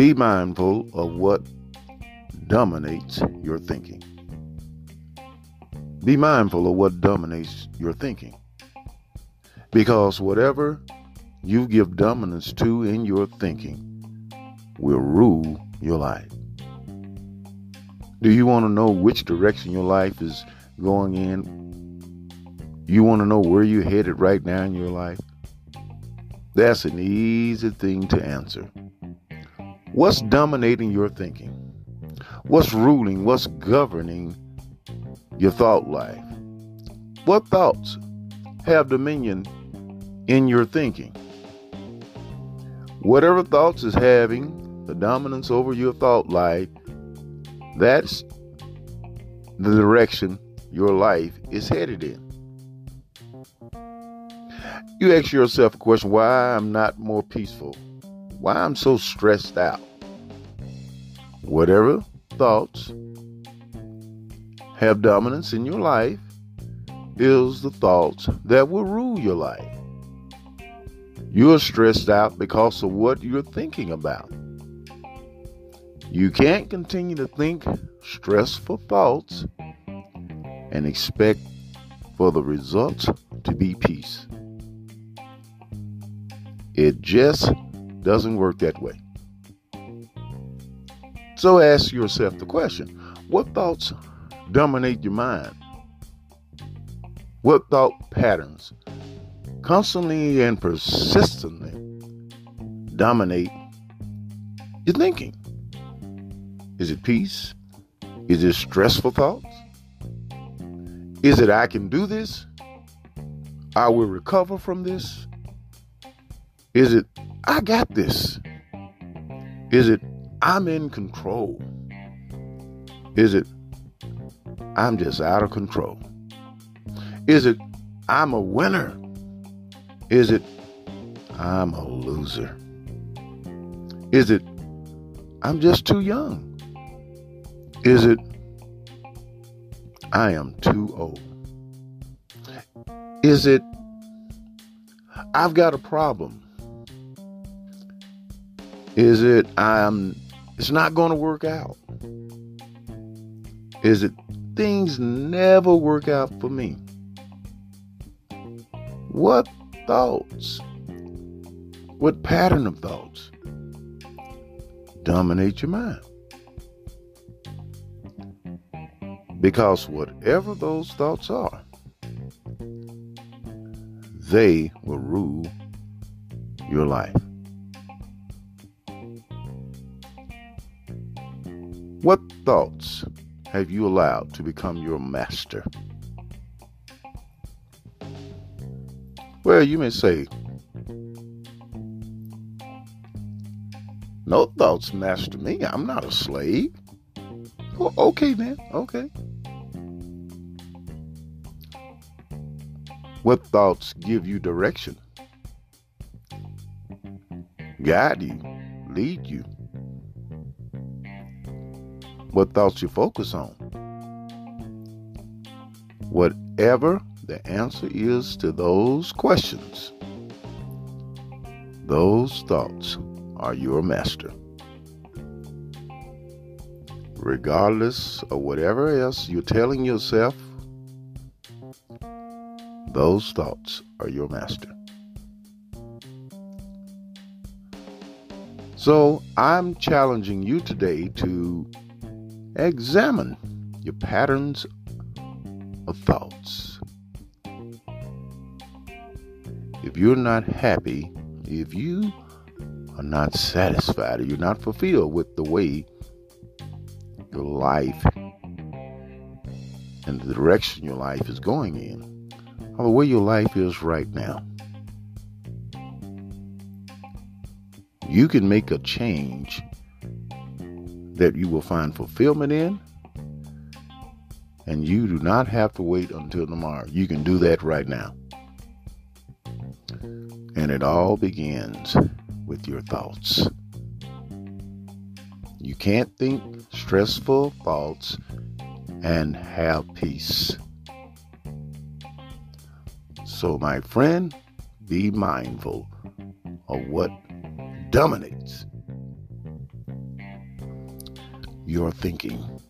Be mindful of what dominates your thinking. Be mindful of what dominates your thinking. Because whatever you give dominance to in your thinking will rule your life. Do you want to know which direction your life is going in? You want to know where you're headed right now in your life? That's an easy thing to answer. What's dominating your thinking? What's ruling? What's governing your thought life? What thoughts have dominion in your thinking? Whatever thoughts is having the dominance over your thought life, that's the direction your life is headed in. You ask yourself a question why I'm not more peaceful, why I'm so stressed out. Whatever thoughts have dominance in your life is the thoughts that will rule your life. You're stressed out because of what you're thinking about. You can't continue to think stressful thoughts and expect for the results to be peace. It just doesn't work that way. So ask yourself the question what thoughts dominate your mind? What thought patterns constantly and persistently dominate your thinking? Is it peace? Is it stressful thoughts? Is it I can do this? I will recover from this? Is it I got this? Is it I'm in control? Is it I'm just out of control? Is it I'm a winner? Is it I'm a loser? Is it I'm just too young? Is it I am too old? Is it I've got a problem? Is it I'm it's not going to work out? Is it things never work out for me? What thoughts? What pattern of thoughts dominate your mind? Because whatever those thoughts are, they will rule your life. What thoughts have you allowed to become your master? Well, you may say, No thoughts master me. I'm not a slave. Well, okay, then. Okay. What thoughts give you direction? Guide you, lead you. What thoughts you focus on? Whatever the answer is to those questions, those thoughts are your master. Regardless of whatever else you're telling yourself those thoughts are your master. So I'm challenging you today to examine your patterns of thoughts. If you're not happy, if you are not satisfied, you're not fulfilled with the way your life and the direction your life is going in, or the way your life is right now. You can make a change that you will find fulfillment in, and you do not have to wait until tomorrow. You can do that right now. And it all begins with your thoughts. You can't think stressful thoughts and have peace. So, my friend, be mindful of what dominates your thinking.